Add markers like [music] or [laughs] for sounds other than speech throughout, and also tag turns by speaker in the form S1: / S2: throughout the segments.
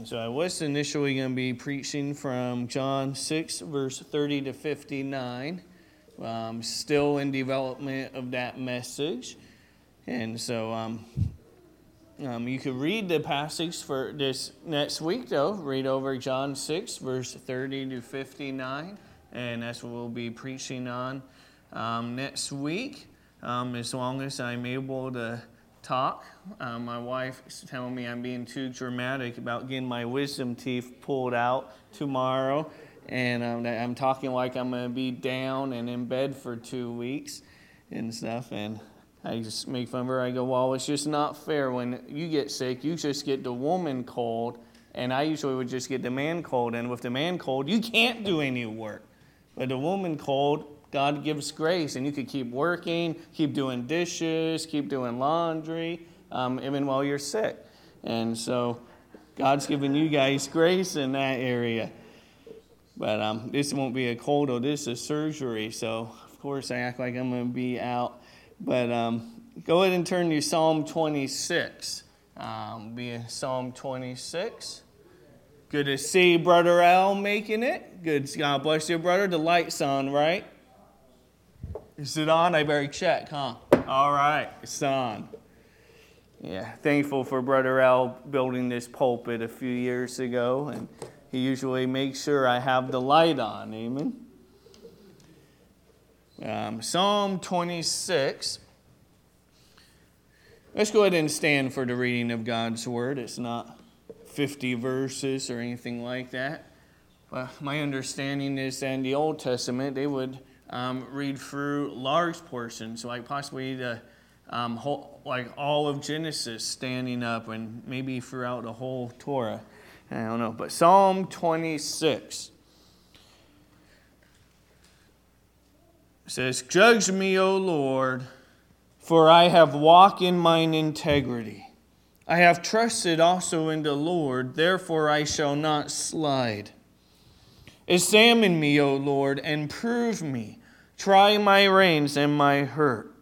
S1: And so I was initially going to be preaching from John 6, verse 30 to 59. Um, still in development of that message. And so um, um, you could read the passage for this next week, though. Read over John 6, verse 30 to 59. And that's what we'll be preaching on um, next week, um, as long as I'm able to talk. Um, my wife is telling me I'm being too dramatic about getting my wisdom teeth pulled out tomorrow, and um, I'm talking like I'm going to be down and in bed for two weeks and stuff. And I just make fun of her. I go, Well, it's just not fair. When you get sick, you just get the woman cold, and I usually would just get the man cold. And with the man cold, you can't do any work. But the woman cold, God gives grace, and you could keep working, keep doing dishes, keep doing laundry, um, even while you're sick. And so God's given you guys grace in that area. But um, this won't be a cold, or this is surgery. So, of course, I act like I'm going to be out. But um, go ahead and turn to Psalm 26. Um, be in Psalm 26. Good to see Brother Al making it. Good. God bless you, brother. The light's on, right? Is it on? I better check, huh? All right, it's on. Yeah, thankful for Brother Al building this pulpit a few years ago, and he usually makes sure I have the light on. Amen. Um, Psalm 26. Let's go ahead and stand for the reading of God's word. It's not 50 verses or anything like that. But my understanding is that in the Old Testament, they would um, read through large portions, So, like possibly the um, whole, like all of Genesis standing up, and maybe throughout the whole Torah. I don't know, but Psalm 26 says, "Judge me, O Lord, for I have walked in mine integrity." I have trusted also in the Lord, therefore I shall not slide. Examine me, O Lord, and prove me. Try my reins and my hurt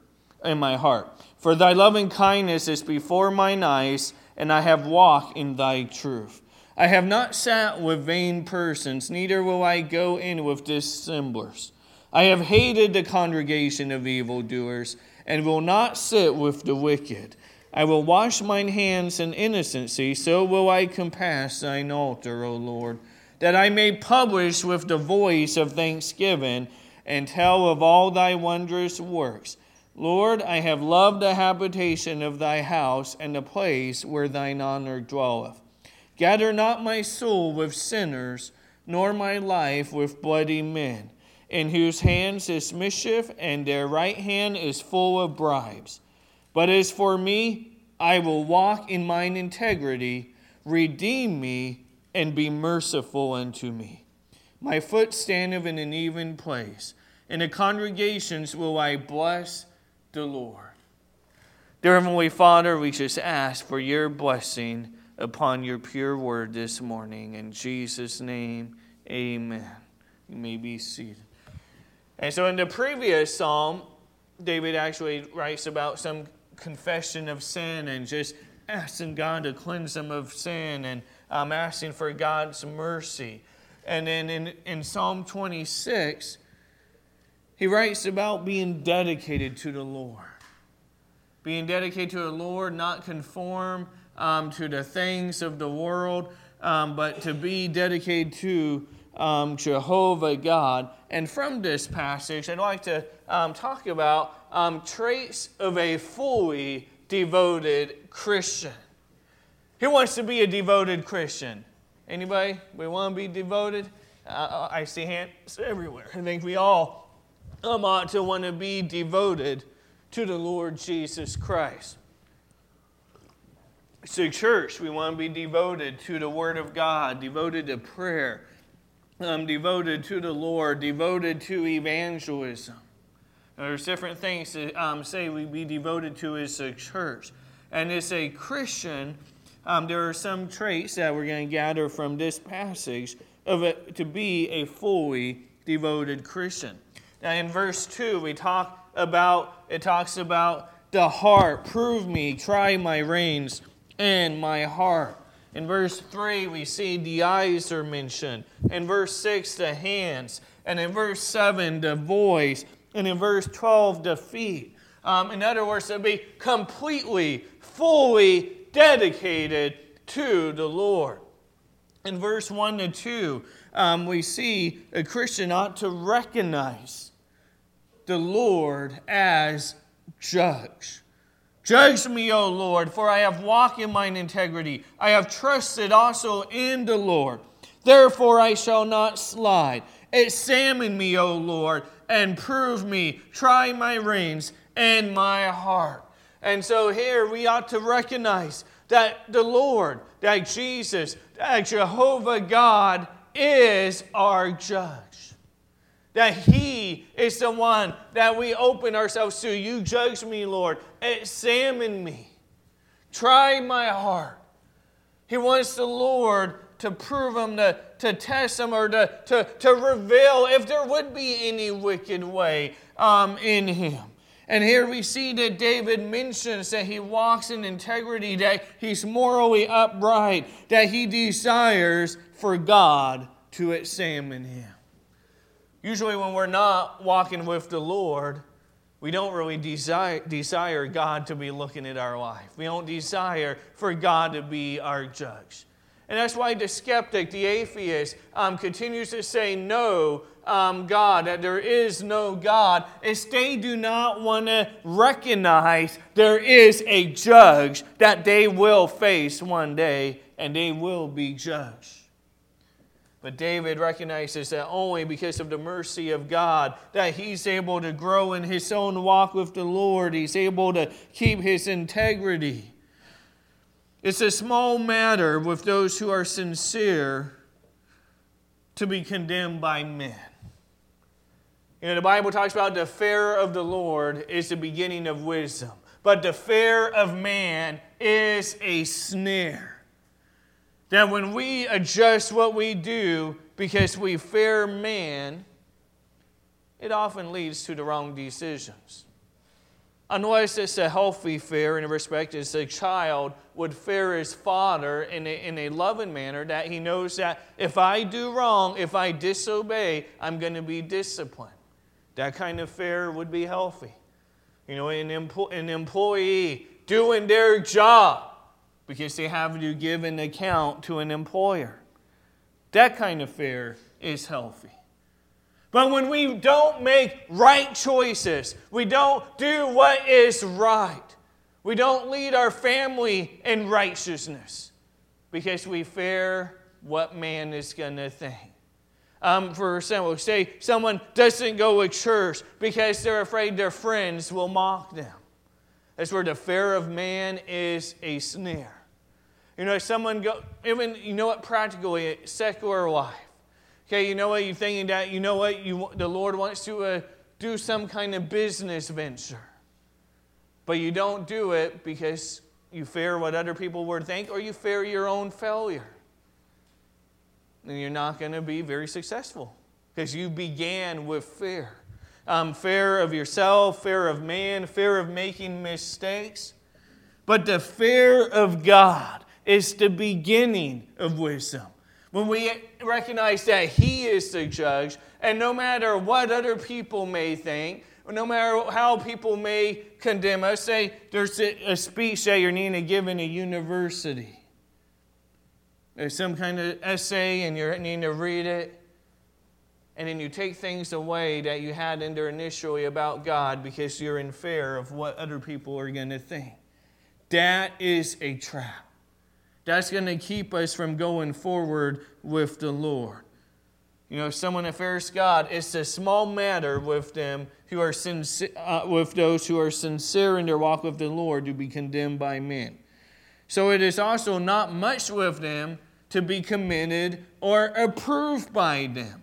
S1: and my heart. For thy loving kindness is before mine eyes, and I have walked in thy truth. I have not sat with vain persons, neither will I go in with dissemblers. I have hated the congregation of evildoers, and will not sit with the wicked. I will wash mine hands in innocency, so will I compass thine altar, O Lord, that I may publish with the voice of thanksgiving and tell of all thy wondrous works. Lord, I have loved the habitation of thy house and the place where thine honor dwelleth. Gather not my soul with sinners, nor my life with bloody men, in whose hands is mischief, and their right hand is full of bribes. But as for me, I will walk in mine integrity. Redeem me and be merciful unto me. My foot standeth in an even place. In the congregations will I bless the Lord. Dear Heavenly Father, we just ask for your blessing upon your pure word this morning. In Jesus' name, amen. You may be seated. And so in the previous psalm, David actually writes about some confession of sin and just asking God to cleanse them of sin and um, asking for God's mercy. And then in, in Psalm 26, he writes about being dedicated to the Lord. Being dedicated to the Lord, not conform um, to the things of the world, um, but to be dedicated to um, Jehovah God. And from this passage, I'd like to um, talk about um, traits of a fully devoted Christian. Who wants to be a devoted Christian? Anybody? We want to be devoted? Uh, I see hands everywhere. I think we all um, ought to want to be devoted to the Lord Jesus Christ. So, church, we want to be devoted to the Word of God, devoted to prayer, um, devoted to the Lord, devoted to evangelism. There's different things to um, say we be devoted to as a church. And as a Christian, um, there are some traits that we're going to gather from this passage of it to be a fully devoted Christian. Now, in verse 2, we talk about, it talks about the heart. Prove me, try my reins and my heart. In verse 3, we see the eyes are mentioned. In verse 6, the hands. And in verse 7, the voice. And in verse 12, the feet. Um, in other words, to be completely, fully dedicated to the Lord. In verse 1 to 2, um, we see a Christian ought to recognize the Lord as judge. Judge me, O Lord, for I have walked in mine integrity. I have trusted also in the Lord. Therefore I shall not slide. Examine me, O Lord, and prove me. Try my reins and my heart. And so here we ought to recognize that the Lord, that Jesus, that Jehovah God is our judge. That He is the one that we open ourselves to. You judge me, Lord. Examine me. Try my heart. He wants the Lord to prove him, to, to test him, or to, to, to reveal if there would be any wicked way um, in him. And here we see that David mentions that he walks in integrity, that he's morally upright, that he desires for God to examine him. Usually, when we're not walking with the Lord, we don't really desire, desire God to be looking at our life. We don't desire for God to be our judge. And that's why the skeptic, the atheist, um, continues to say no um, God, that there is no God, is they do not want to recognize there is a judge that they will face one day and they will be judged. But David recognizes that only because of the mercy of God that he's able to grow in his own walk with the Lord. He's able to keep his integrity. It's a small matter with those who are sincere to be condemned by men. You know, the Bible talks about the fear of the Lord is the beginning of wisdom, but the fear of man is a snare. That when we adjust what we do because we fear man, it often leads to the wrong decisions. Unless it's a healthy fear in respect as a child would fear his father in a, in a loving manner, that he knows that if I do wrong, if I disobey, I'm going to be disciplined. That kind of fear would be healthy. You know, an, empl- an employee doing their job because they have to give an account to an employer. That kind of fear is healthy. But when we don't make right choices, we don't do what is right, we don't lead our family in righteousness because we fear what man is going to think. Um, for example, say someone doesn't go to church because they're afraid their friends will mock them. That's where the fear of man is a snare. You know, someone go, even, you know what, practically, secular life. Okay, you know what, you're thinking that, you know what, you, the Lord wants to uh, do some kind of business venture. But you don't do it because you fear what other people would think or you fear your own failure And you're not going to be very successful because you began with fear. Um, fear of yourself, fear of man, fear of making mistakes. But the fear of God is the beginning of wisdom. When we recognize that He is the judge, and no matter what other people may think, no matter how people may condemn us, say there's a speech that you're needing to give in a university there's some kind of essay and you're needing to read it. And then you take things away that you had in there initially about God because you're in fear of what other people are going to think. That is a trap. That's going to keep us from going forward with the Lord. You know, someone that fears God, it's a small matter with them who are sincere, uh, with those who are sincere in their walk with the Lord to be condemned by men. So it is also not much with them to be commended or approved by them.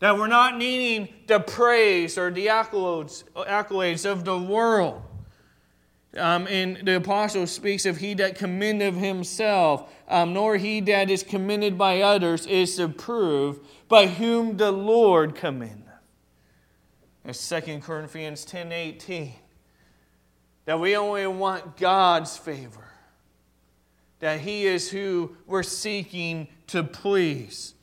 S1: That we're not needing the praise or the accolades of the world. Um, and the apostle speaks of he that commendeth himself, um, nor he that is commended by others is approved, by whom the Lord commendeth. That's 2 Corinthians 10 18. That we only want God's favor that He is who we're seeking to please.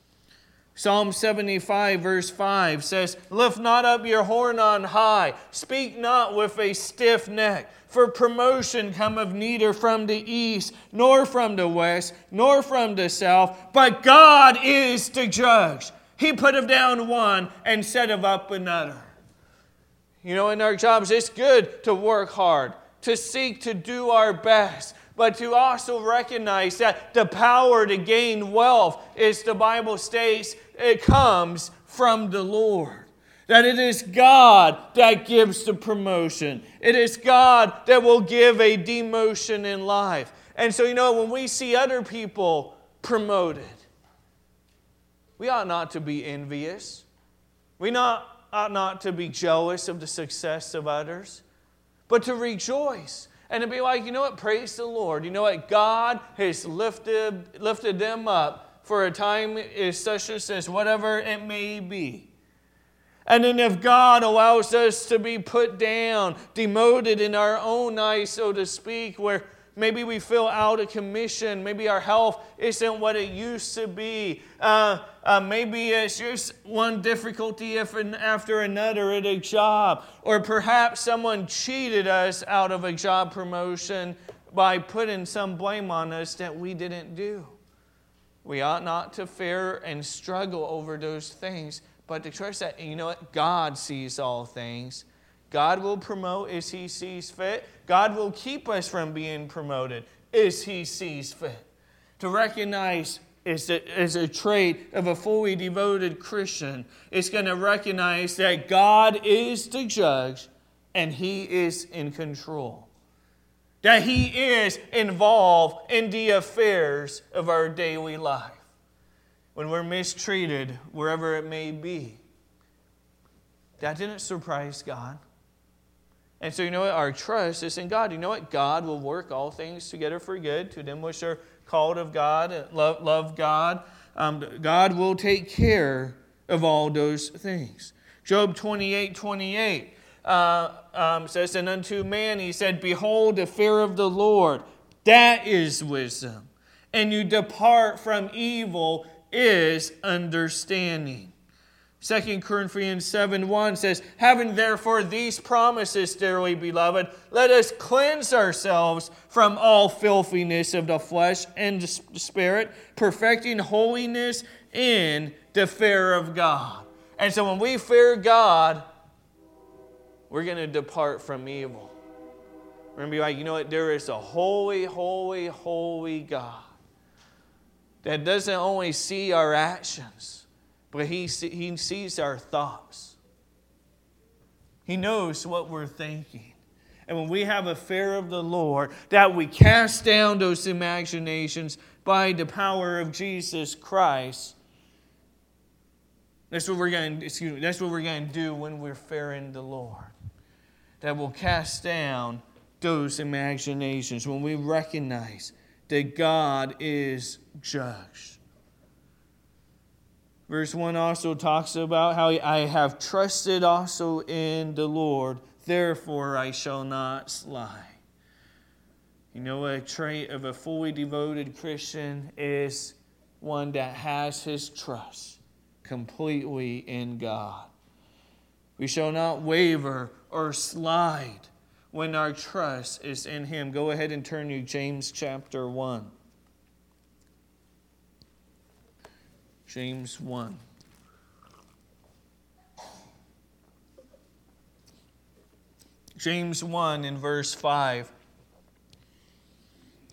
S1: Psalm 75, verse 5 says, Lift not up your horn on high, speak not with a stiff neck. For promotion cometh neither from the east, nor from the west, nor from the south, but God is the judge. He putteth down one and setteth up another. You know, in our jobs, it's good to work hard, to seek to do our best, but to also recognize that the power to gain wealth, as the Bible states, it comes from the Lord. That it is God that gives the promotion. It is God that will give a demotion in life. And so, you know, when we see other people promoted, we ought not to be envious. We not, ought not to be jealous of the success of others, but to rejoice and to be like, you know what, praise the Lord. You know what, God has lifted, lifted them up for a time as such as this, whatever it may be. And then if God allows us to be put down, demoted in our own eyes, so to speak, where maybe we feel out of commission, maybe our health isn't what it used to be, uh, uh, maybe it's just one difficulty after another at a job, or perhaps someone cheated us out of a job promotion by putting some blame on us that we didn't do. We ought not to fear and struggle over those things but to trust that, you know what? God sees all things. God will promote as He sees fit. God will keep us from being promoted as He sees fit. To recognize is a, is a trait of a fully devoted Christian. It's going to recognize that God is the judge and He is in control. That He is involved in the affairs of our daily life when we're mistreated, wherever it may be. That didn't surprise God. And so, you know what? Our trust is in God. You know what? God will work all things together for good to them which are called of God, love, love God. Um, God will take care of all those things. Job 28 28 uh, um, says, And unto man he said, Behold, the fear of the Lord, that is wisdom. And you depart from evil is understanding. 2 Corinthians 7 1 says, Having therefore these promises, dearly beloved, let us cleanse ourselves from all filthiness of the flesh and the spirit, perfecting holiness in the fear of God. And so when we fear God, we're going to depart from evil. We're going to be like, you know what? There is a holy, holy, holy God that doesn't only see our actions, but he, see, he sees our thoughts. He knows what we're thinking. And when we have a fear of the Lord, that we cast down those imaginations by the power of Jesus Christ. That's what we're going to, excuse me, that's what we're going to do when we're fearing the Lord. That will cast down those imaginations when we recognize that God is judge. Verse 1 also talks about how I have trusted also in the Lord, therefore I shall not slide. You know, a trait of a fully devoted Christian is one that has his trust completely in God. We shall not waver or slide when our trust is in Him. Go ahead and turn to James chapter 1. James 1. James 1 in verse 5.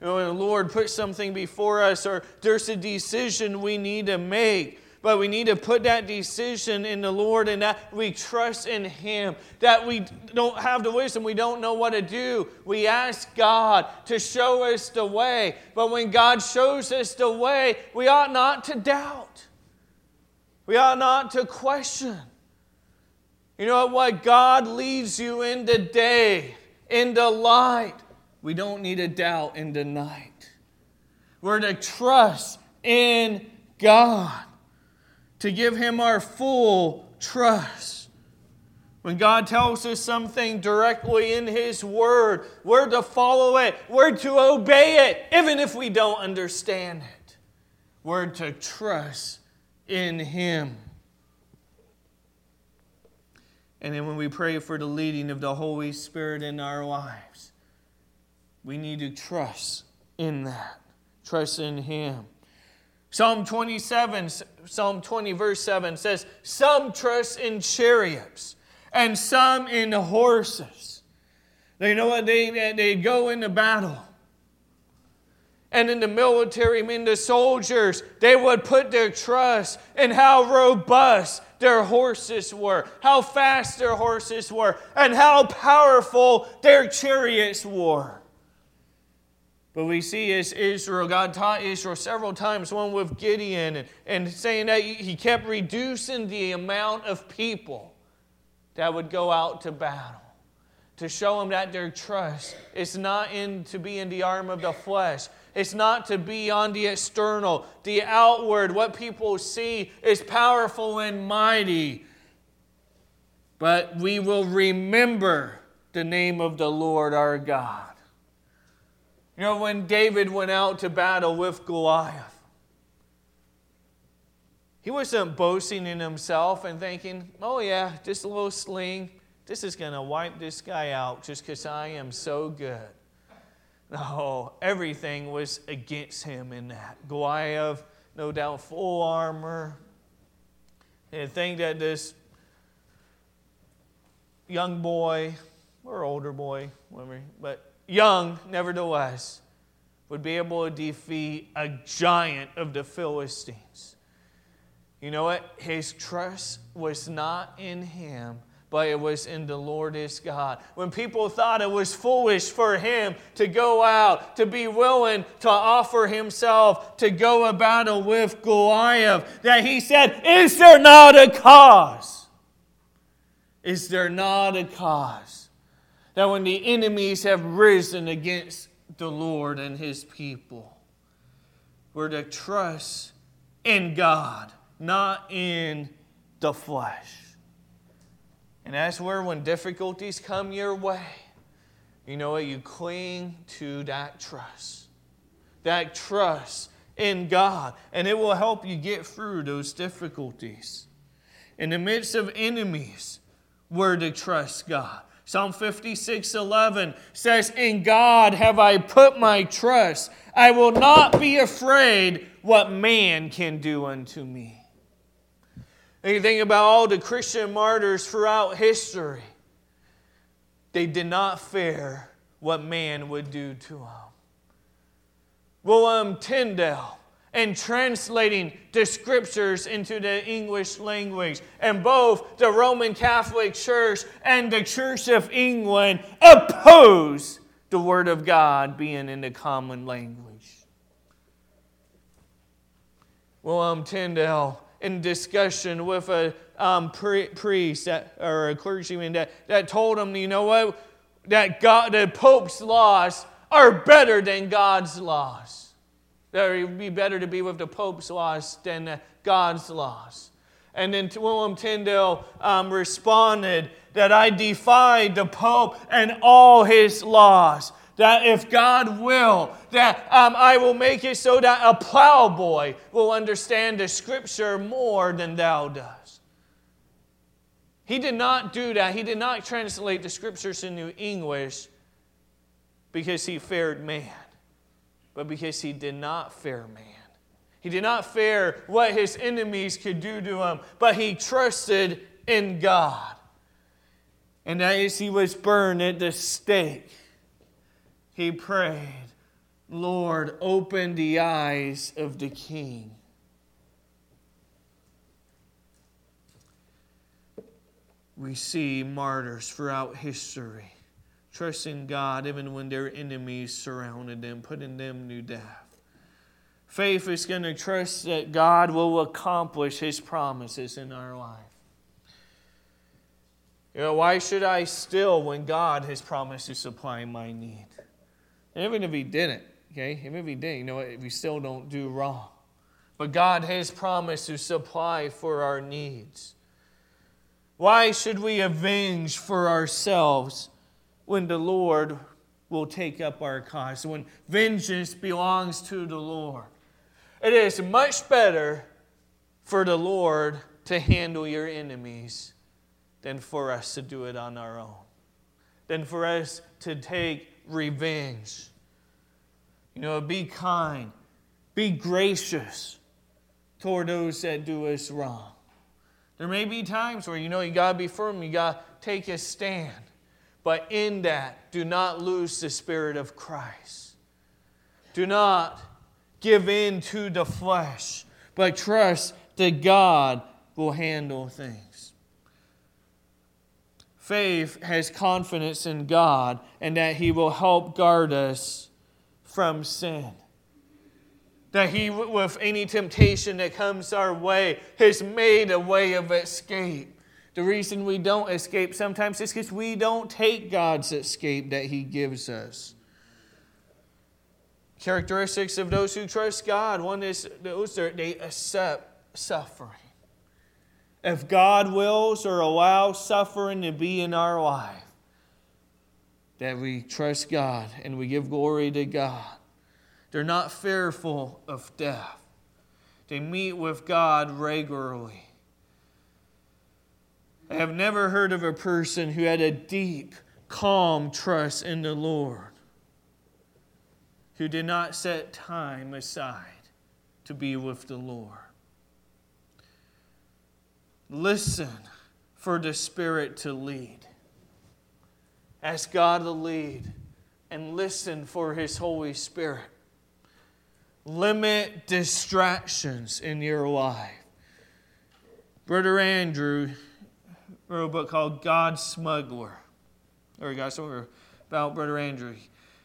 S1: Oh, you know, when the Lord puts something before us, or there's a decision we need to make, But we need to put that decision in the Lord and that we trust in Him. That we don't have the wisdom, we don't know what to do. We ask God to show us the way. But when God shows us the way, we ought not to doubt. We ought not to question. You know what? God leads you in the day, in the light. We don't need to doubt in the night. We're to trust in God, to give Him our full trust. When God tells us something directly in His Word, we're to follow it, we're to obey it, even if we don't understand it. We're to trust in Him. And then when we pray for the leading of the Holy Spirit in our lives, we need to trust in that. Trust in Him. Psalm 27, Psalm 20, verse 7 says, Some trust in chariots and some in horses. They know what? They, they go into battle. And in the military, I mean, the soldiers, they would put their trust in how robust their horses were, how fast their horses were, and how powerful their chariots were. But we see as Israel, God taught Israel several times, one with Gideon, and, and saying that he kept reducing the amount of people that would go out to battle to show them that their trust is not in to be in the arm of the flesh. It's not to be on the external, the outward. What people see is powerful and mighty. But we will remember the name of the Lord our God. You know, when David went out to battle with Goliath, he wasn't boasting in himself and thinking, oh, yeah, just a little sling. This is going to wipe this guy out just because I am so good. No, everything was against him in that. Goliath, no doubt, full armor. And think that this young boy, or older boy, whatever, but young nevertheless, would be able to defeat a giant of the Philistines. You know what? His trust was not in him, but it was in the Lord his God. When people thought it was foolish for him to go out, to be willing to offer himself to go a battle with Goliath, that he said, Is there not a cause? Is there not a cause? That when the enemies have risen against the Lord and his people, we're to trust in God, not in the flesh. And that's where, when difficulties come your way, you know what? You cling to that trust. That trust in God. And it will help you get through those difficulties. In the midst of enemies, we're to trust God. Psalm 56 11 says, In God have I put my trust. I will not be afraid what man can do unto me. And you think about all the Christian martyrs throughout history, they did not fear what man would do to them. William Tyndale, in translating the scriptures into the English language, and both the Roman Catholic Church and the Church of England oppose the Word of God being in the common language. William Tyndale in discussion with a um, priest that, or a clergyman that, that told him, you know what, that God, the Pope's laws are better than God's laws. That it would be better to be with the Pope's laws than God's laws. And then William Tyndale um, responded that I defied the Pope and all his laws that if God will, that um, I will make it so that a plowboy will understand the scripture more than thou dost. He did not do that. He did not translate the scriptures into English because he feared man, but because he did not fear man. He did not fear what his enemies could do to him, but he trusted in God. And as he was burned at the stake, he prayed, Lord, open the eyes of the king. We see martyrs throughout history trusting God even when their enemies surrounded them, putting them to death. Faith is going to trust that God will accomplish His promises in our life. You know, why should I still when God has promised to supply my need? Even if He didn't, okay, even if He didn't, you know what, we still don't do wrong. But God has promised to supply for our needs. Why should we avenge for ourselves when the Lord will take up our cause, when vengeance belongs to the Lord? It is much better for the Lord to handle your enemies than for us to do it on our own, than for us to take revenge. You know, be kind, be gracious toward those that do us wrong. There may be times where you know you got to be firm, you got to take a stand. But in that, do not lose the Spirit of Christ. Do not give in to the flesh, but trust that God will handle things. Faith has confidence in God and that He will help guard us from sin. That He, with any temptation that comes our way, has made a way of escape. The reason we don't escape sometimes is because we don't take God's escape that He gives us. Characteristics of those who trust God one is those they accept suffering. If God wills or allows suffering to be in our life, that we trust God and we give glory to God. They're not fearful of death. They meet with God regularly. I have never heard of a person who had a deep, calm trust in the Lord who did not set time aside to be with the Lord. Listen for the Spirit to lead. Ask God to lead and listen for His Holy Spirit. Limit distractions in your life. Brother Andrew wrote a book called God Smuggler. Or got somewhere about Brother Andrew.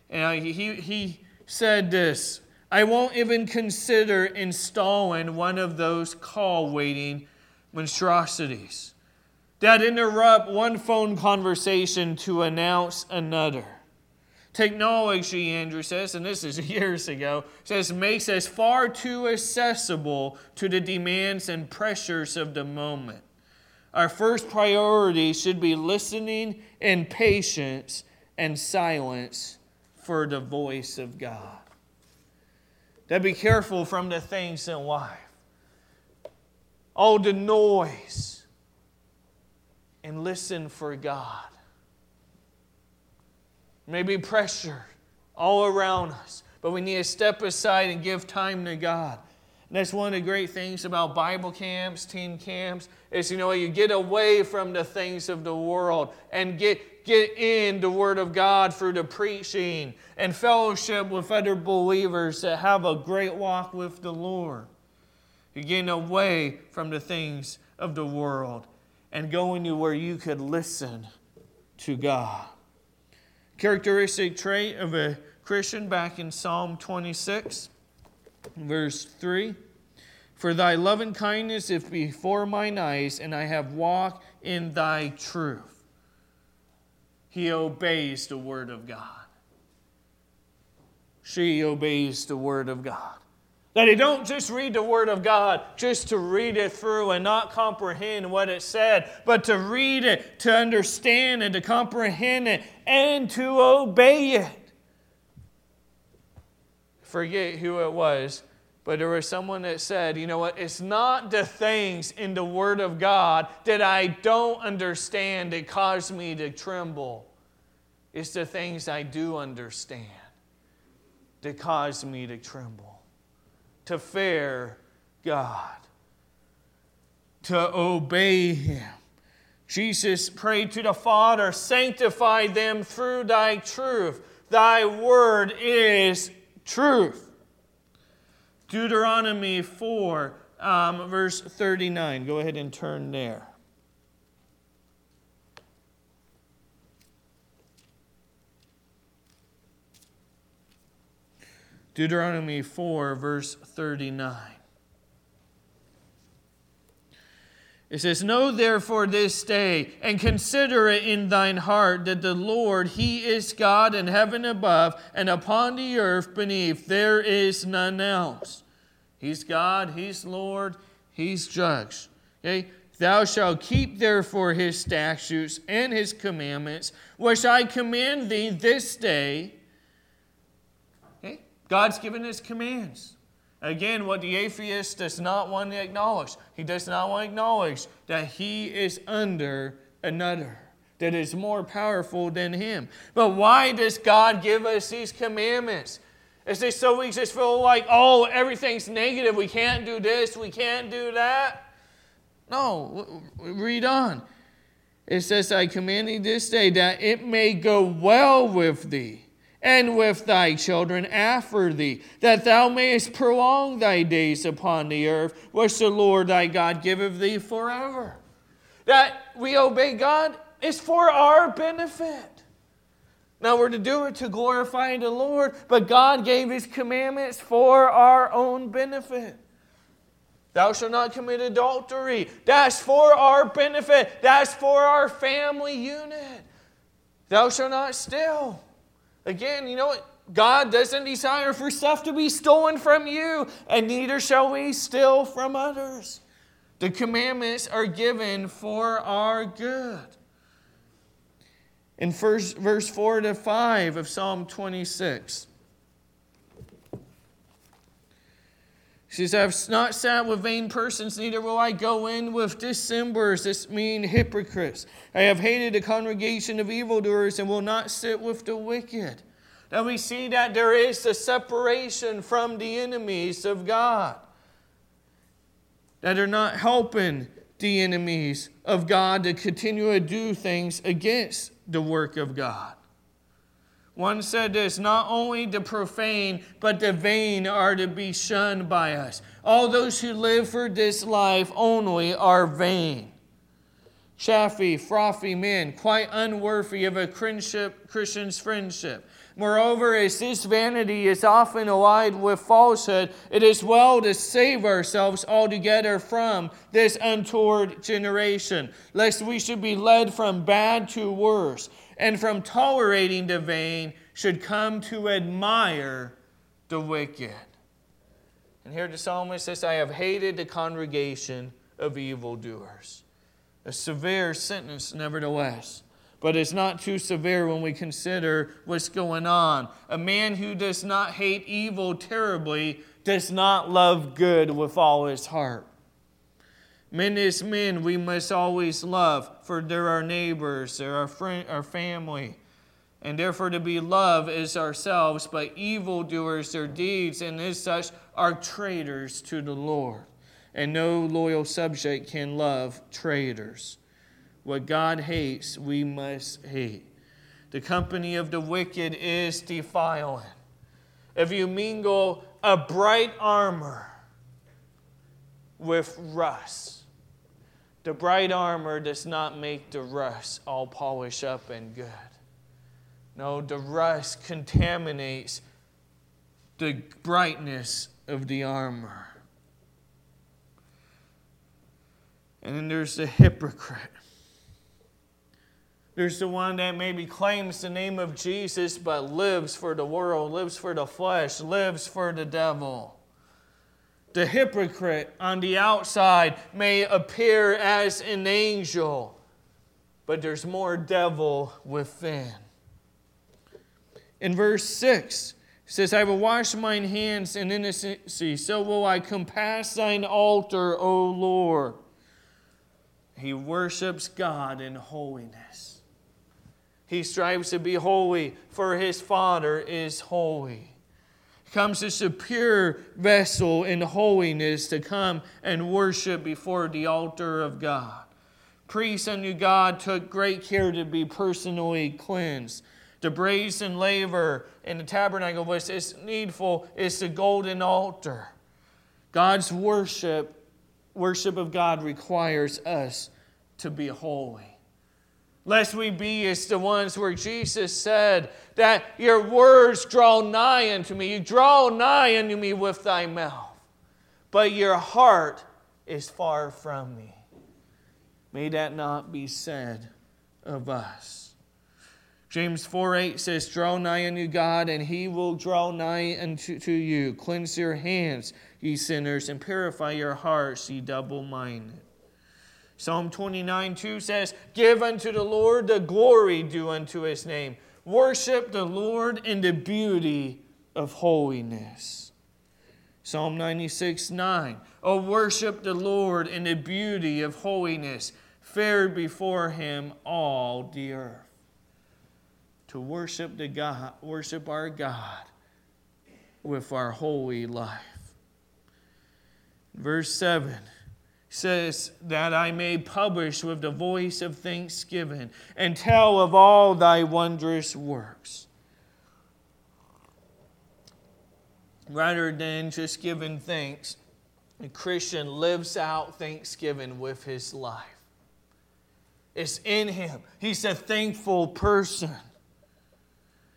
S1: And he, he said this I won't even consider installing one of those call waiting monstrosities that interrupt one phone conversation to announce another. Technology, Andrew says, and this is [laughs] years ago, says makes us far too accessible to the demands and pressures of the moment. Our first priority should be listening and patience and silence for the voice of God. That be careful from the things in life. All the noise. And listen for God. Maybe pressure all around us, but we need to step aside and give time to God. And that's one of the great things about Bible camps, teen camps, is you know, you get away from the things of the world and get get in the Word of God through the preaching and fellowship with other believers that have a great walk with the Lord. You're getting away from the things of the world and going to where you could listen to God. Characteristic trait of a Christian back in Psalm 26, verse 3 For thy loving kindness is before mine eyes, and I have walked in thy truth he obeys the Word of God. She obeys the Word of God. That he don't just read the Word of God just to read it through and not comprehend what it said, but to read it, to understand it, to comprehend it, and to obey it. Forget who it was, but there was someone that said, you know what? It's not the things in the Word of God that I don't understand that cause me to tremble. It's the things I do understand that cause me to tremble, to fear God, to obey Him. Jesus prayed to the Father, sanctify them through thy truth. Thy word is truth. Deuteronomy 4, um, verse 39. Go ahead and turn there. Deuteronomy 4, verse 39. It says, Know therefore this day, and consider it in thine heart, that the Lord, He is God in heaven above, and upon the earth beneath, there is none else. He's God, He's Lord, He's judge. Okay? Thou shalt keep therefore His statutes and His commandments, which I command thee this day. Okay? God's given His commands. Again, what the atheist does not want to acknowledge, he does not want to acknowledge that he is under another that is more powerful than him. But why does God give us these commandments? Is it so we just feel like, oh, everything's negative? We can't do this, we can't do that? No, read on. It says, I command thee this day that it may go well with thee and with thy children after thee, that thou mayest prolong thy days upon the earth, which the Lord thy God giveth thee forever. That we obey God is for our benefit. Now we're to do it to glorify the Lord, but God gave his commandments for our own benefit. Thou shalt not commit adultery. That's for our benefit. That's for our family unit. Thou shalt not steal. Again, you know what? God doesn't desire for stuff to be stolen from you, and neither shall we steal from others. The commandments are given for our good. In first, verse 4 to 5 of Psalm 26, She says, I have not sat with vain persons, neither will I go in with dissemblers, this mean hypocrites. I have hated the congregation of evildoers and will not sit with the wicked. Now we see that there is a separation from the enemies of God, that are not helping the enemies of God to continue to do things against the work of God. One said this Not only the profane, but the vain are to be shunned by us. All those who live for this life only are vain. Chaffy, frothy men, quite unworthy of a Christian's friendship. Moreover, as this vanity is often allied with falsehood, it is well to save ourselves altogether from this untoward generation, lest we should be led from bad to worse and from tolerating the vain should come to admire the wicked. And here the psalmist says, I have hated the congregation of evildoers. A severe sentence, nevertheless. But it's not too severe when we consider what's going on. A man who does not hate evil terribly does not love good with all his heart. Men as men, we must always love, for they're our neighbors, they're our, friend, our family. And therefore, to be loved is ourselves, but evildoers, their deeds, and as such, are traitors to the Lord. And no loyal subject can love traitors. What God hates, we must hate. The company of the wicked is defiling. If you mingle a bright armor with rust, the bright armor does not make the rust all polished up and good. No, the rust contaminates the brightness of the armor. And then there's the hypocrite. There's the one that maybe claims the name of Jesus but lives for the world, lives for the flesh, lives for the devil. The hypocrite on the outside may appear as an angel, but there's more devil within. In verse 6, says, I will wash mine hands in innocency, so will I compass thine altar, O Lord. He worships God in holiness. He strives to be holy, for his Father is holy comes as a pure vessel in holiness to come and worship before the altar of God. Priests unto God took great care to be personally cleansed. The brazen laver in the tabernacle was as needful as the golden altar. God's worship, worship of God requires us to be holy. Lest we be as the ones where Jesus said that your words draw nigh unto me. You draw nigh unto me with thy mouth, but your heart is far from me. May that not be said of us. James 4 8 says, Draw nigh unto God, and he will draw nigh unto to you. Cleanse your hands, ye sinners, and purify your hearts, ye double minded. Psalm 29 2 says, Give unto the Lord the glory due unto his name. Worship the Lord in the beauty of holiness. Psalm 96 9. Oh, worship the Lord in the beauty of holiness. Fair before him all the earth. To worship the God, worship our God with our holy life. Verse 7 says that I may publish with the voice of thanksgiving and tell of all thy wondrous works. Rather than just giving thanks, a Christian lives out thanksgiving with his life. It's in him. He's a thankful person.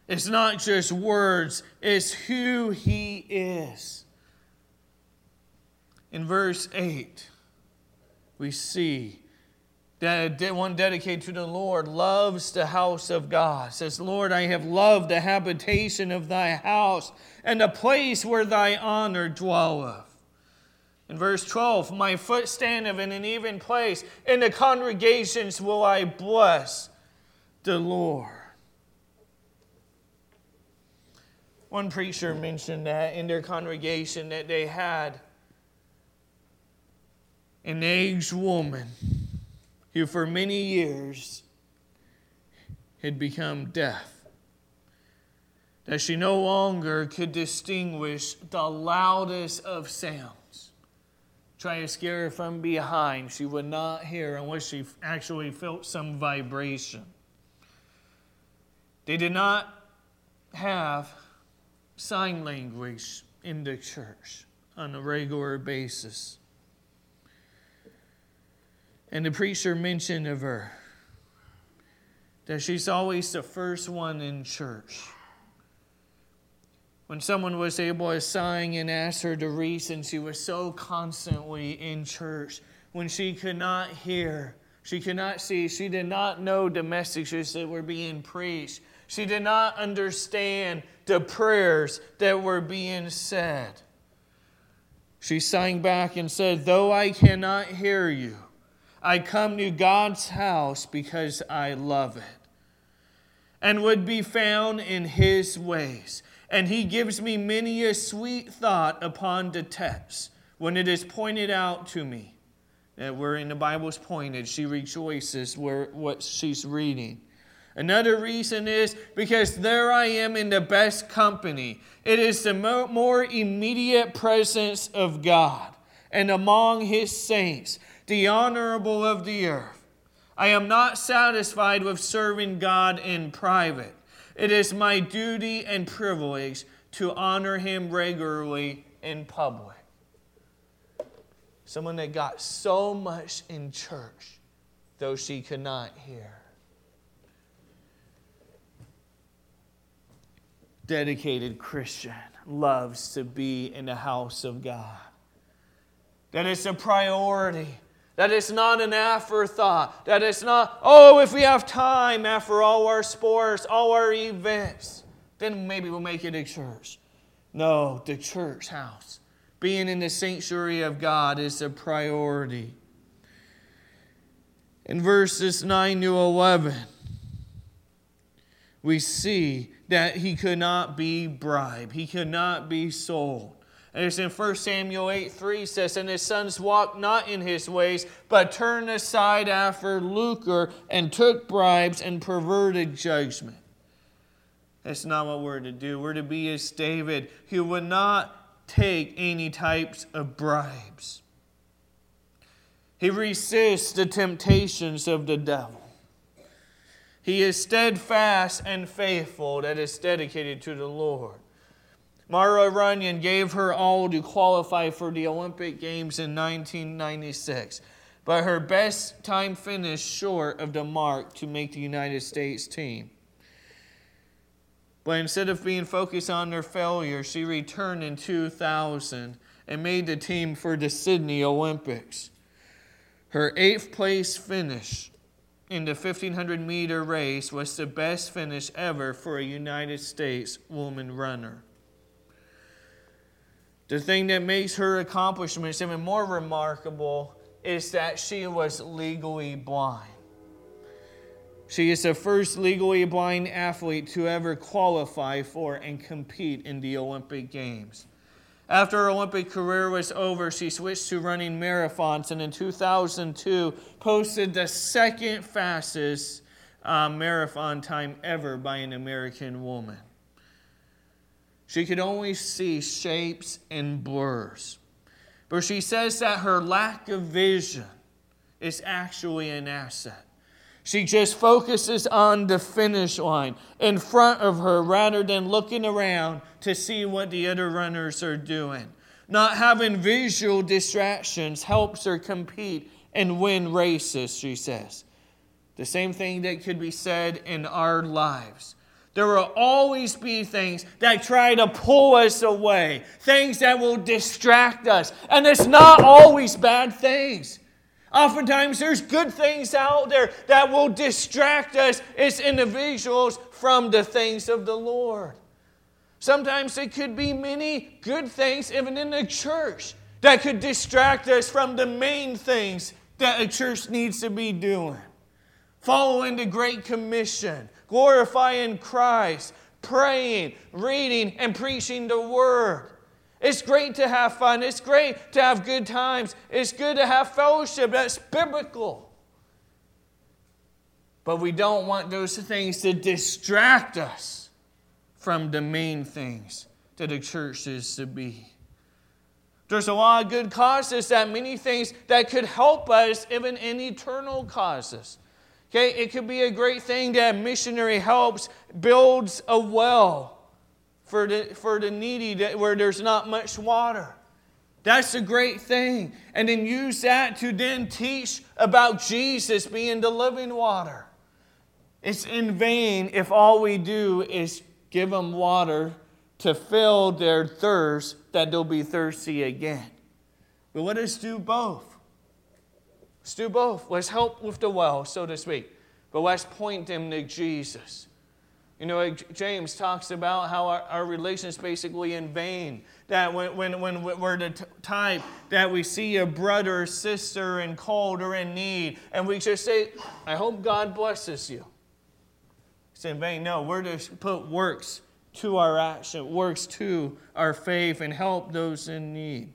S1: It's not just words, it's who he is. In verse 8, we see that one dedicated to the Lord loves the house of God. Says, Lord, I have loved the habitation of thy house and the place where thy honor dwelleth. In verse 12, my foot standeth in an even place. In the congregations will I bless the Lord. One preacher mentioned that in their congregation that they had an aged woman who for many years had become deaf. That she no longer could distinguish the loudest of sounds. Try to scare her from behind. She would not hear unless she actually felt some vibration. They did not have sign language in the church on a regular basis. And the preacher mentioned of her that she's always the first one in church. When someone was able to sign and ask her the reason she was so constantly in church, when she could not hear, she could not see, she did not know the messages that were being preached, she did not understand the prayers that were being said. She sang back and said, Though I cannot hear you, I come to God's house because I love it and would be found in His ways. And He gives me many a sweet thought upon the text when it is pointed out to me that where in the Bible's pointed, she rejoices where what she's reading. Another reason is because there I am in the best company. It is the more immediate presence of God and among His saints the honorable of the earth. I am not satisfied with serving God in private. It is my duty and privilege to honor Him regularly in public. Someone that got so much in church, though she could not hear. Dedicated Christian loves to be in the house of God. That it's a priority that it's not an afterthought. That it's not, oh, if we have time after all our sports, all our events, then maybe we'll make it a church. No, the church house. Being in the sanctuary of God is a priority. In verses 9 to 11, we see that he could not be bribed, he could not be sold. And it's in 1 Samuel 8 3 says, And his sons walked not in his ways, but turned aside after lucre and took bribes and perverted judgment. That's not what we're to do. We're to be as David, who would not take any types of bribes. He resists the temptations of the devil. He is steadfast and faithful that is dedicated to the Lord. Marla Runyan gave her all to qualify for the Olympic Games in 1996. but her best time finished short of the mark to make the United States team. But instead of being focused on her failure, she returned in 2000 and made the team for the Sydney Olympics. Her eighth place finish in the 1500 meter race was the best finish ever for a United States woman runner. The thing that makes her accomplishments even more remarkable is that she was legally blind. She is the first legally blind athlete to ever qualify for and compete in the Olympic Games. After her Olympic career was over, she switched to running marathons and in 2002 posted the second fastest uh, marathon time ever by an American woman. She could only see shapes and blurs. But she says that her lack of vision is actually an asset. She just focuses on the finish line in front of her rather than looking around to see what the other runners are doing. Not having visual distractions helps her compete and win races, she says. The same thing that could be said in our lives. There will always be things that try to pull us away, things that will distract us. And it's not always bad things. Oftentimes, there's good things out there that will distract us as individuals from the things of the Lord. Sometimes it could be many good things, even in the church, that could distract us from the main things that a church needs to be doing. Following the Great Commission, glorifying Christ, praying, reading, and preaching the Word. It's great to have fun. It's great to have good times. It's good to have fellowship. That's biblical. But we don't want those things to distract us from the main things that the church is to be. There's a lot of good causes that many things that could help us, even in eternal causes. Okay, it could be a great thing to that missionary helps, builds a well for the, for the needy where there's not much water. That's a great thing. And then use that to then teach about Jesus being the living water. It's in vain if all we do is give them water to fill their thirst that they'll be thirsty again. But let us do both. Let's do both. Let's help with the well, so to speak. But let's point them to Jesus. You know, James talks about how our, our basically in vain. That when, when, when we're the type that we see a brother or sister in cold or in need, and we just say, I hope God blesses you. It's in vain. No, we're to put works to our action, works to our faith, and help those in need.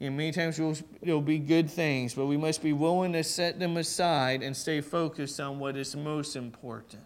S1: And many times it'll be good things, but we must be willing to set them aside and stay focused on what is most important.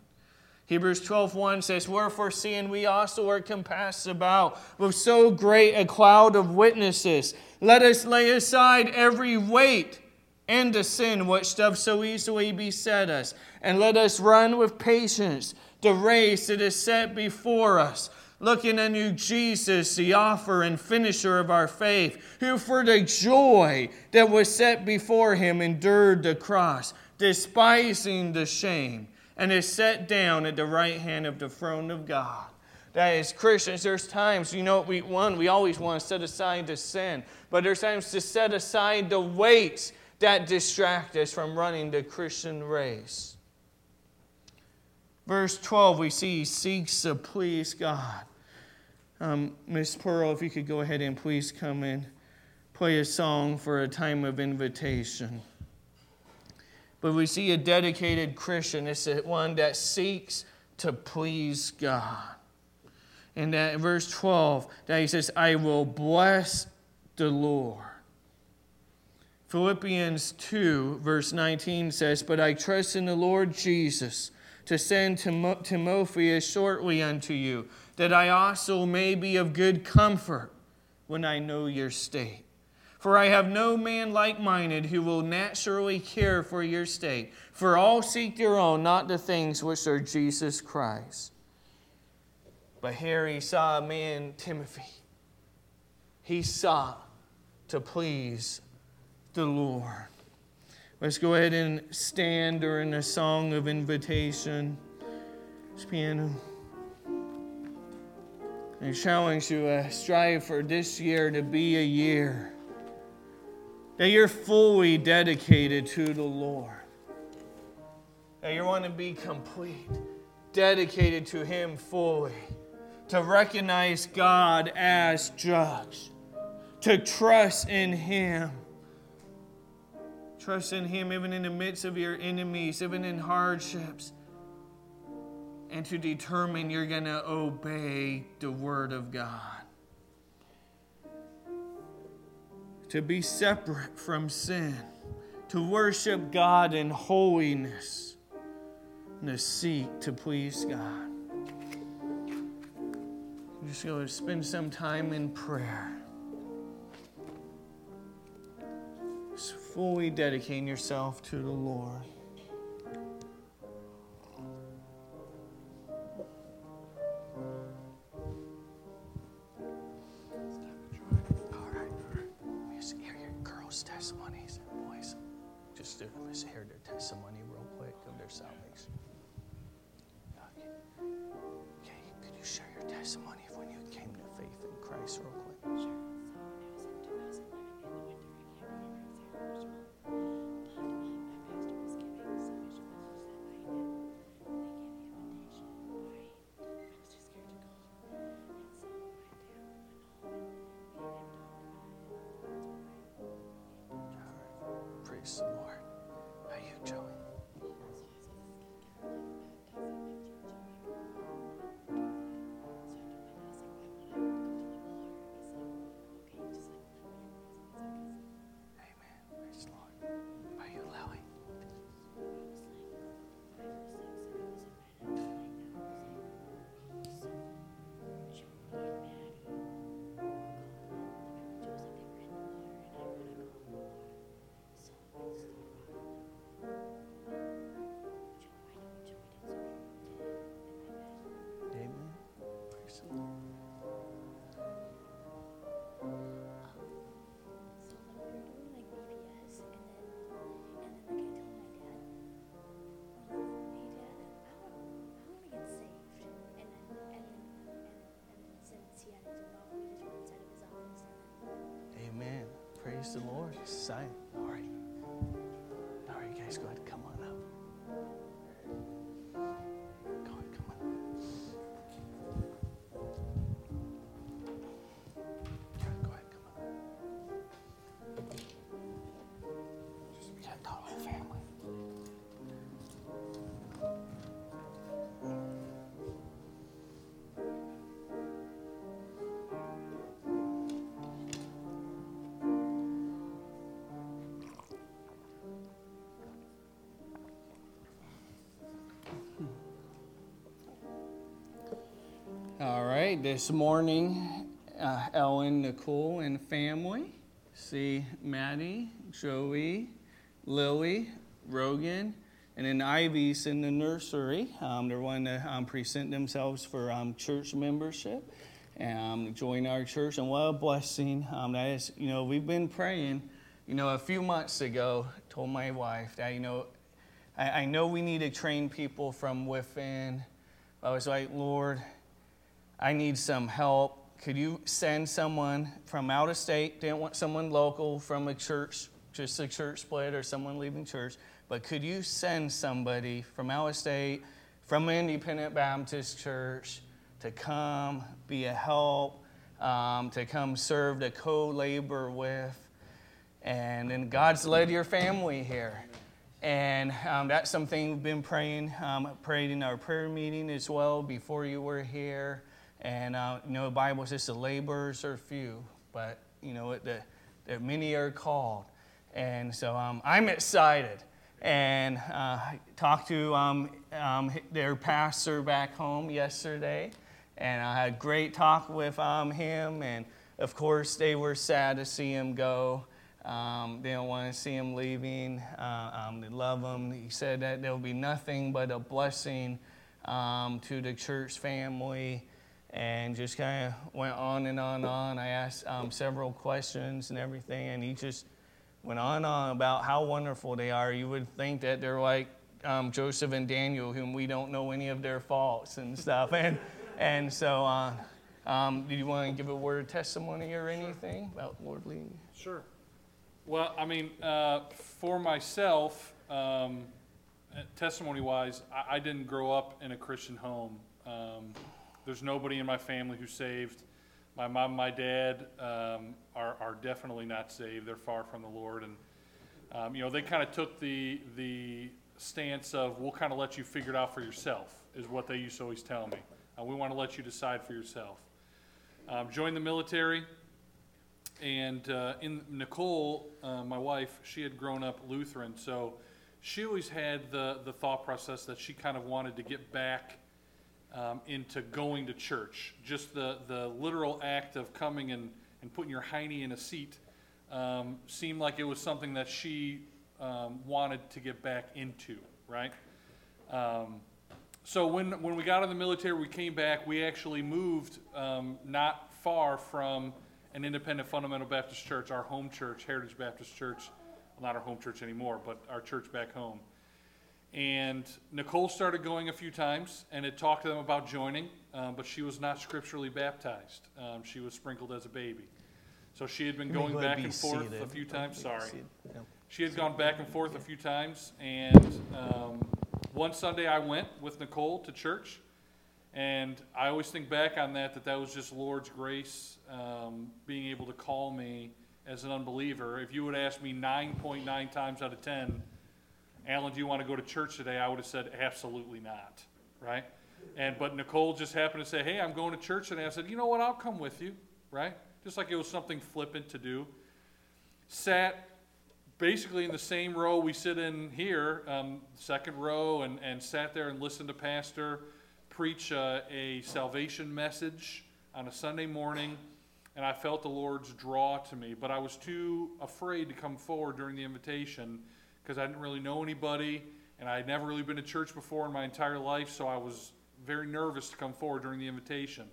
S1: Hebrews 12:1 says, Wherefore seeing we also are compassed about with so great a cloud of witnesses, let us lay aside every weight and the sin which doth so easily beset us, and let us run with patience the race that is set before us looking unto Jesus, the author and finisher of our faith, who for the joy that was set before him endured the cross, despising the shame, and is set down at the right hand of the throne of God. That is, Christians, there's times, you know, we one, we always want to set aside the sin, but there's times to set aside the weights that distract us from running the Christian race. Verse 12, we see he seeks to please God. Um, Miss Pearl, if you could go ahead and please come and play a song for a time of invitation. But we see a dedicated Christian. It's one that seeks to please God. And that verse 12, that he says, I will bless the Lord. Philippians 2, verse 19 says, But I trust in the Lord Jesus to send Timotheus shortly unto you that I also may be of good comfort when I know your state. For I have no man like minded who will naturally care for your state. For all seek their own, not the things which are Jesus Christ. But here he saw a man, Timothy. He sought to please the Lord. Let's go ahead and stand during a song of invitation. This piano. I challenge you to strive for this year to be a year that you're fully dedicated to the Lord. That you want to be complete, dedicated to Him fully, to recognize God as judge, to trust in Him. Trust in Him even in the midst of your enemies, even in hardships, and to determine you're going to obey the Word of God. To be separate from sin, to worship God in holiness and to seek to please God. I'm just going to spend some time in prayer. Just fully dedicating yourself to the Lord. Praise the Lord. Sign. Right, this morning, uh, Ellen, Nicole, and family. See Maddie, Joey, Lily, Rogan, and then Ivy's in the nursery. Um, they're wanting to um, present themselves for um, church membership and um, join our church. And what a blessing um, that is. You know, we've been praying. You know, a few months ago, told my wife that, you know, I, I know we need to train people from within. I was like, Lord, I need some help. Could you send someone from out of state? Didn't want someone local from a church, just a church split or someone leaving church. But could you send somebody from out of state, from an independent Baptist church, to come be a help, um, to come serve, to co labor with? And then God's led your family here. And um, that's something we've been praying, um, in our prayer meeting as well before you were here. And uh, you know, the Bible says the laborers are few, but you know, the, the many are called. And so um, I'm excited. And uh, talked to um, um, their pastor back home yesterday, and I had a great talk with um, him. And of course, they were sad to see him go. Um, they don't want to see him leaving. Uh, um, they love him. He said that there will be nothing but a blessing um, to the church family and just kind of went on and on and on. I asked um, several questions and everything, and he just went on and on about how wonderful they are. You would think that they're like um, Joseph and Daniel, whom we don't know any of their faults and stuff. [laughs] And, and so, uh, um, do you want to give a word of testimony or anything about Lord leading?
S2: Sure. Well, I mean, uh, for myself, um, testimony wise, I, I, didn't grow up in a Christian home. There's nobody in my family who's saved. My mom and my dad um, are, are definitely not saved. They're far from the Lord. And, um, you know, they kind of took the, the stance of, we'll kind of let you figure it out for yourself, is what they used to always tell me. Uh, we want to let you decide for yourself. Um, joined the military, and uh, in Nicole, uh, my wife, she had grown up Lutheran, so she always had the, the thought process that she kind of wanted to get back um, into going to church. Just the, the literal act of coming and, and putting your hiney in a seat um, seemed like it was something that she um, wanted to get back into, right? Um, so when, when we got out of the military, we came back, we actually moved um, not far from an independent fundamental Baptist church, our home church, Heritage Baptist Church, not our home church anymore, but our church back home. And Nicole started going a few times and had talked to them about joining, um, but she was not scripturally baptized. Um, she was sprinkled as a baby. So she had been going back and forth seated. a few times. Sorry. She had gone back and forth a few times, and um, one Sunday I went with Nicole to church, and I always think back on that, that that was just Lord's grace um, being able to call me as an unbeliever. If you would ask me 9.9 times out of 10, Alan, do you want to go to church today? I would have said, absolutely not, right? And but Nicole just happened to say, hey, I'm going to church today. I said, you know what? I'll come with you, right? Just like it was something flippant to do. Sat basically in the same row we sit in here, um, second row, and, and sat there and listened to Pastor preach uh, a salvation message on a Sunday morning, and I felt the Lord's draw to me. But I was too afraid to come forward during the invitation because I didn't really know anybody, and I had never really been to church before in my entire life, so I was very nervous to come forward during the invitation.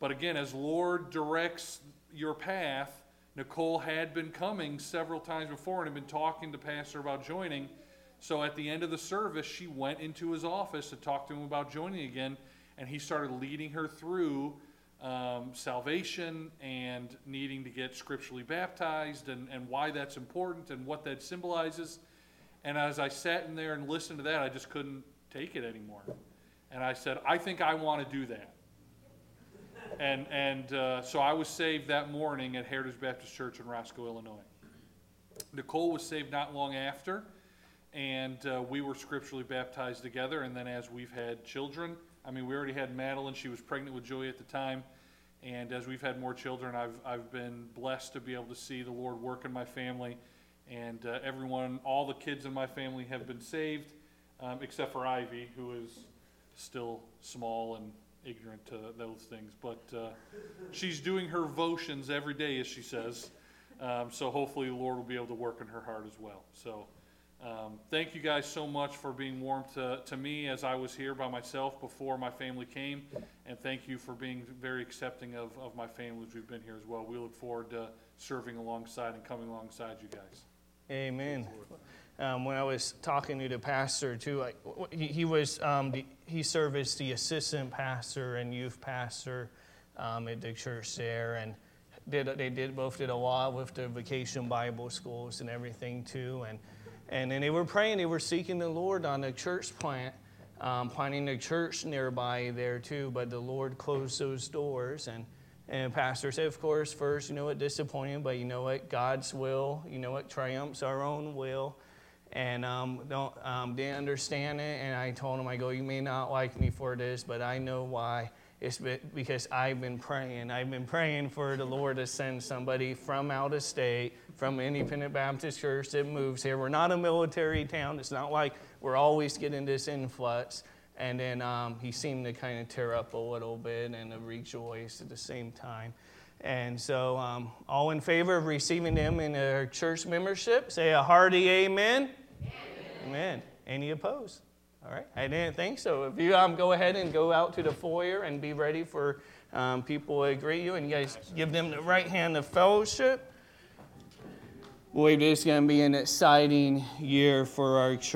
S2: But again, as Lord directs your path, Nicole had been coming several times before and had been talking to Pastor about joining. So at the end of the service, she went into his office to talk to him about joining again, and he started leading her through um, salvation and needing to get scripturally baptized and, and why that's important and what that symbolizes. And as I sat in there and listened to that, I just couldn't take it anymore. And I said, I think I want to do that. And, and uh, so I was saved that morning at Heritage Baptist Church in Roscoe, Illinois. Nicole was saved not long after, and uh, we were scripturally baptized together. And then as we've had children, I mean, we already had Madeline. She was pregnant with Joey at the time. And as we've had more children, I've, I've been blessed to be able to see the Lord work in my family. And uh, everyone, all the kids in my family have been saved, um, except for Ivy, who is still small and ignorant to those things, but uh, she's doing her votions every day, as she says. Um, so hopefully the Lord will be able to work in her heart as well. So um, thank you guys so much for being warm to, to me as I was here by myself before my family came. And thank you for being very accepting of, of my family as we've been here as well. We look forward to serving alongside and coming alongside you guys.
S1: Amen um, when I was talking to the pastor too, like he, he was um, the, he served as the assistant pastor and youth pastor um, at the church there, and did they did both did a lot with the vacation Bible schools and everything too, and and then they were praying, they were seeking the Lord on the church plant, um, planting a church nearby there too, but the Lord closed those doors and. And pastor said, of course, first, you know what, disappointing, but you know what, God's will, you know what, triumphs our own will and um, don't, um, didn't understand it. And I told him, I go, you may not like me for this, but I know why. It's because I've been praying. I've been praying for the Lord to send somebody from out of state, from Independent Baptist Church that moves here. We're not a military town. It's not like we're always getting this influx. And then um, he seemed to kind of tear up a little bit and to rejoice at the same time. And so, um, all in favor of receiving them in their church membership, say a hearty amen. Amen. Any opposed? All right. I didn't think so. If you um, go ahead and go out to the foyer and be ready for um, people to greet you, and you guys give them the right hand of fellowship. Believe it's going to be an exciting year for our church.